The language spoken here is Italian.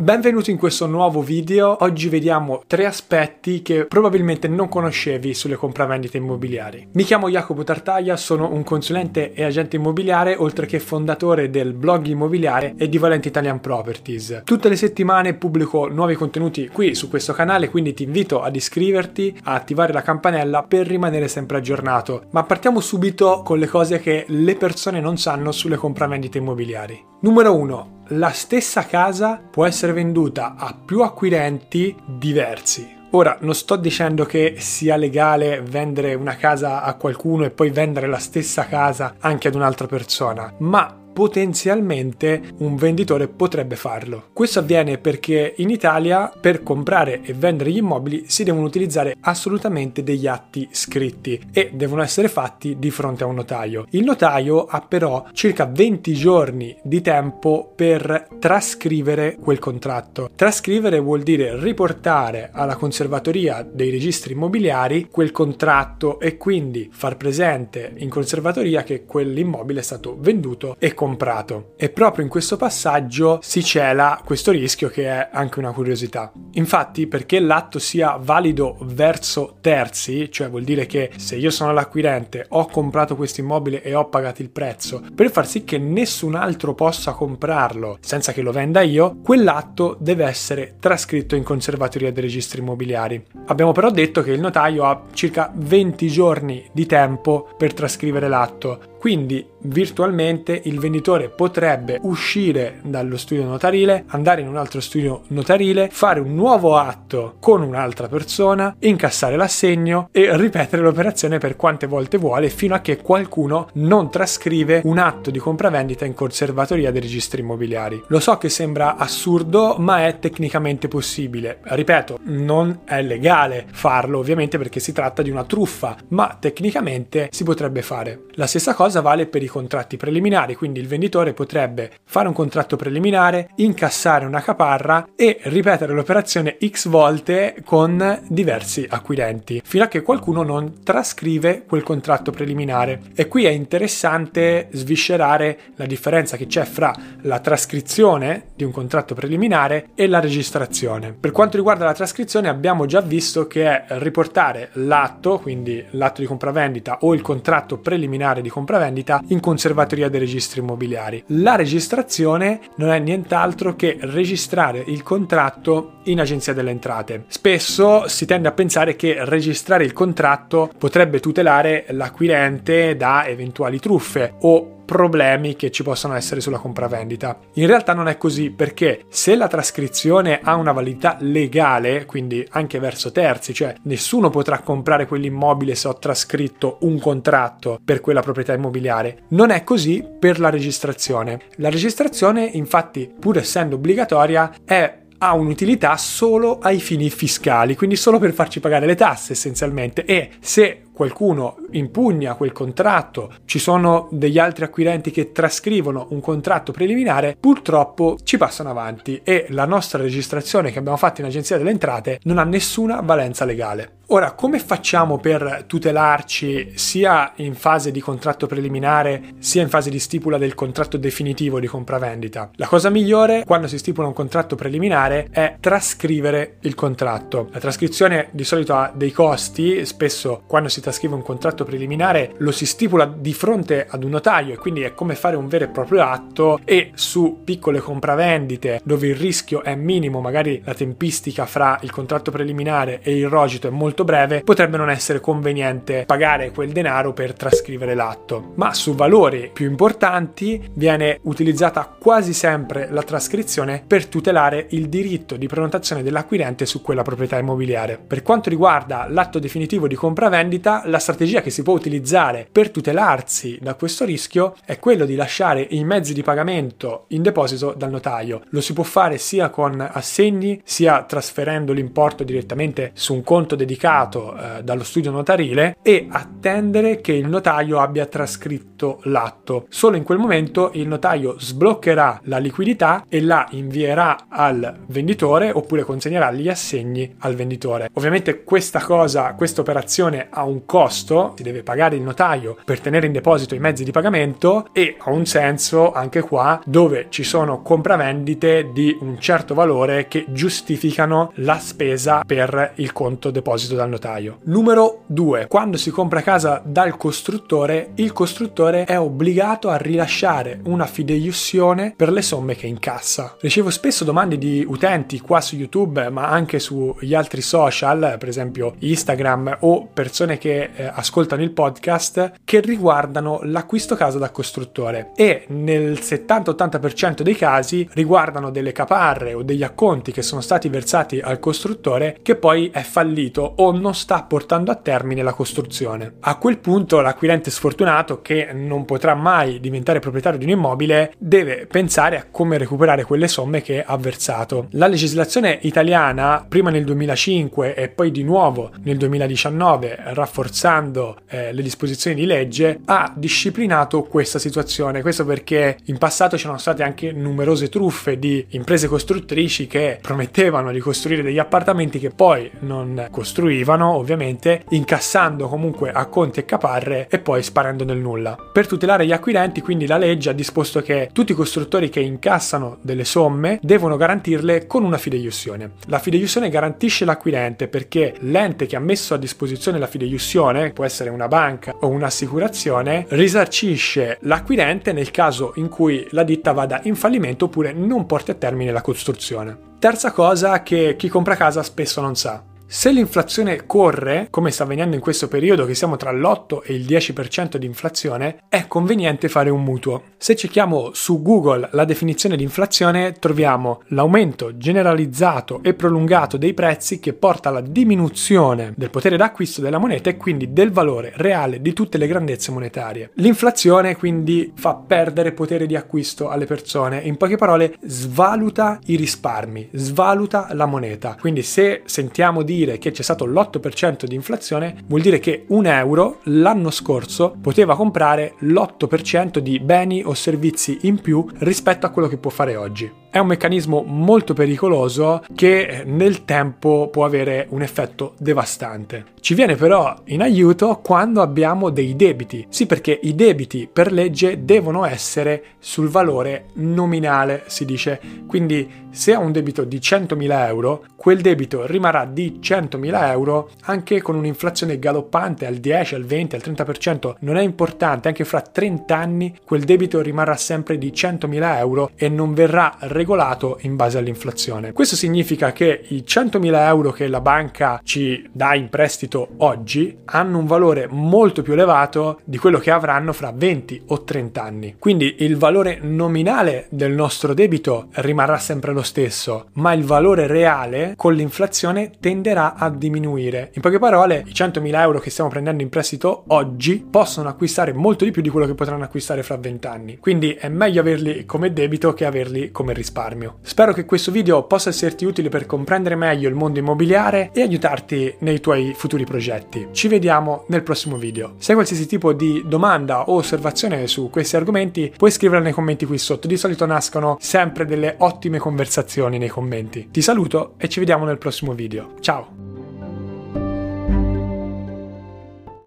Benvenuti in questo nuovo video. Oggi vediamo tre aspetti che probabilmente non conoscevi sulle compravendite immobiliari. Mi chiamo Jacopo Tartaglia, sono un consulente e agente immobiliare, oltre che fondatore del blog immobiliare e di Valente Italian Properties. Tutte le settimane pubblico nuovi contenuti qui su questo canale, quindi ti invito ad iscriverti, a attivare la campanella per rimanere sempre aggiornato. Ma partiamo subito con le cose che le persone non sanno sulle compravendite immobiliari. Numero 1 la stessa casa può essere venduta a più acquirenti diversi. Ora, non sto dicendo che sia legale vendere una casa a qualcuno e poi vendere la stessa casa anche ad un'altra persona, ma potenzialmente un venditore potrebbe farlo. Questo avviene perché in Italia per comprare e vendere gli immobili si devono utilizzare assolutamente degli atti scritti e devono essere fatti di fronte a un notaio. Il notaio ha però circa 20 giorni di tempo per trascrivere quel contratto. Trascrivere vuol dire riportare alla conservatoria dei registri immobiliari quel contratto e quindi far presente in conservatoria che quell'immobile è stato venduto e comprato comprato. E proprio in questo passaggio si cela questo rischio che è anche una curiosità. Infatti, perché l'atto sia valido verso terzi, cioè vuol dire che se io sono l'acquirente, ho comprato questo immobile e ho pagato il prezzo, per far sì che nessun altro possa comprarlo senza che lo venda io, quell'atto deve essere trascritto in conservatoria dei registri immobiliari. Abbiamo però detto che il notaio ha circa 20 giorni di tempo per trascrivere l'atto, quindi virtualmente il venditore potrebbe uscire dallo studio notarile, andare in un altro studio notarile, fare un nuovo atto con un'altra persona, incassare l'assegno e ripetere l'operazione per quante volte vuole fino a che qualcuno non trascrive un atto di compravendita in conservatoria dei registri immobiliari. Lo so che sembra assurdo, ma è tecnicamente possibile. Ripeto, non è legale farlo ovviamente perché si tratta di una truffa, ma tecnicamente si potrebbe fare. La stessa cosa cosa vale per i contratti preliminari, quindi il venditore potrebbe fare un contratto preliminare, incassare una caparra e ripetere l'operazione x volte con diversi acquirenti, fino a che qualcuno non trascrive quel contratto preliminare. E qui è interessante sviscerare la differenza che c'è fra la trascrizione di un contratto preliminare e la registrazione. Per quanto riguarda la trascrizione abbiamo già visto che è riportare l'atto, quindi l'atto di compravendita o il contratto preliminare di compravendita compravendita in conservatoria dei registri immobiliari. La registrazione non è nient'altro che registrare il contratto in agenzia delle entrate. Spesso si tende a pensare che registrare il contratto potrebbe tutelare l'acquirente da eventuali truffe o problemi che ci possono essere sulla compravendita. In realtà non è così perché se la trascrizione ha una validità legale, quindi anche verso terzi, cioè nessuno potrà comprare quell'immobile se ho trascritto un contratto per quella proprietà immobiliare, non è così per la registrazione. La registrazione infatti pur essendo obbligatoria è ha un'utilità solo ai fini fiscali, quindi solo per farci pagare le tasse essenzialmente e se qualcuno impugna quel contratto, ci sono degli altri acquirenti che trascrivono un contratto preliminare, purtroppo ci passano avanti e la nostra registrazione che abbiamo fatto in Agenzia delle Entrate non ha nessuna valenza legale. Ora, come facciamo per tutelarci sia in fase di contratto preliminare sia in fase di stipula del contratto definitivo di compravendita? La cosa migliore quando si stipula un contratto preliminare è trascrivere il contratto. La trascrizione di solito ha dei costi, spesso quando si trascrive un contratto preliminare lo si stipula di fronte ad un notaio e quindi è come fare un vero e proprio atto e su piccole compravendite dove il rischio è minimo, magari la tempistica fra il contratto preliminare e il rogito è molto breve, potrebbe non essere conveniente pagare quel denaro per trascrivere l'atto. Ma su valori più importanti viene utilizzata quasi sempre la trascrizione per tutelare il diritto di prenotazione dell'acquirente su quella proprietà immobiliare. Per quanto riguarda l'atto definitivo di compravendita, la strategia che si può utilizzare per tutelarsi da questo rischio è quello di lasciare i mezzi di pagamento in deposito dal notaio. Lo si può fare sia con assegni, sia trasferendo l'importo direttamente su un conto dedicato eh, dallo studio notarile e attendere che il notaio abbia trascritto l'atto. Solo in quel momento il notaio sbloccherà la liquidità e la invierà al venditore oppure consegnerà gli assegni al venditore. Ovviamente questa cosa, questa operazione ha un costo, si deve pagare il notaio per tenere in deposito i mezzi di pagamento e ha un senso anche qua dove ci sono compravendite di un certo valore che giustificano la spesa per il conto deposito dal notaio. Numero 2. Quando si compra casa dal costruttore, il costruttore è obbligato a rilasciare una fideiussione per le somme che incassa. Ricevo spesso domande di utenti qua su YouTube, ma anche sugli altri social, per esempio Instagram o persone che eh, ascoltano il podcast, che riguardano l'acquisto casa da costruttore e nel 70-80% dei casi riguardano delle caparre o degli acconti che sono stati versati al costruttore che poi è fallito o non sta portando a termine la costruzione. A quel punto l'acquirente sfortunato che non potrà mai diventare proprietario di un immobile deve pensare a come recuperare quelle somme che ha versato. La legislazione italiana, prima nel 2005 e poi di nuovo nel 2019, rafforzando eh, le disposizioni di legge, ha disciplinato questa situazione. Questo perché in passato c'erano state anche numerose truffe di imprese costruttrici che promettevano di costruire degli appartamenti che poi non costruivano, ovviamente, incassando comunque a conti e caparre e poi sparando nel nulla. Per tutelare gli acquirenti, quindi la legge ha disposto che tutti i costruttori che incassano delle somme devono garantirle con una fideiussione. La fideiussione garantisce l'acquirente perché l'ente che ha messo a disposizione la fideiussione, può essere una banca o un'assicurazione, risarcisce l'acquirente nel caso in cui la ditta vada in fallimento oppure non porti a termine la costruzione. Terza cosa che chi compra casa spesso non sa. Se l'inflazione corre, come sta avvenendo in questo periodo che siamo tra l'8 e il 10% di inflazione, è conveniente fare un mutuo. Se cerchiamo su Google la definizione di inflazione, troviamo l'aumento generalizzato e prolungato dei prezzi che porta alla diminuzione del potere d'acquisto della moneta e quindi del valore reale di tutte le grandezze monetarie. L'inflazione quindi fa perdere potere di acquisto alle persone, in poche parole svaluta i risparmi, svaluta la moneta. Quindi se sentiamo di dire che c'è stato l'8% di inflazione, vuol dire che un euro l'anno scorso poteva comprare l'8% di beni o servizi in più rispetto a quello che può fare oggi. È un meccanismo molto pericoloso che nel tempo può avere un effetto devastante. Ci viene però in aiuto quando abbiamo dei debiti. Sì, perché i debiti per legge devono essere sul valore nominale, si dice. Quindi se ha un debito di 100.000 euro, quel debito rimarrà di 100.000 euro anche con un'inflazione galoppante al 10, al 20, al 30%. Non è importante, anche fra 30 anni quel debito rimarrà sempre di 100.000 euro e non verrà regolato in base all'inflazione. Questo significa che i 100.000 euro che la banca ci dà in prestito oggi hanno un valore molto più elevato di quello che avranno fra 20 o 30 anni. Quindi il valore nominale del nostro debito rimarrà sempre lo stesso, ma il valore reale con l'inflazione tenderà a diminuire. In poche parole, i 100.000 euro che stiamo prendendo in prestito oggi possono acquistare molto di più di quello che potranno acquistare fra 20 anni. Quindi è meglio averli come debito che averli come risparmio risparmio. Spero che questo video possa esserti utile per comprendere meglio il mondo immobiliare e aiutarti nei tuoi futuri progetti. Ci vediamo nel prossimo video. Se hai qualsiasi tipo di domanda o osservazione su questi argomenti, puoi scriverla nei commenti qui sotto. Di solito nascono sempre delle ottime conversazioni nei commenti. Ti saluto e ci vediamo nel prossimo video. Ciao!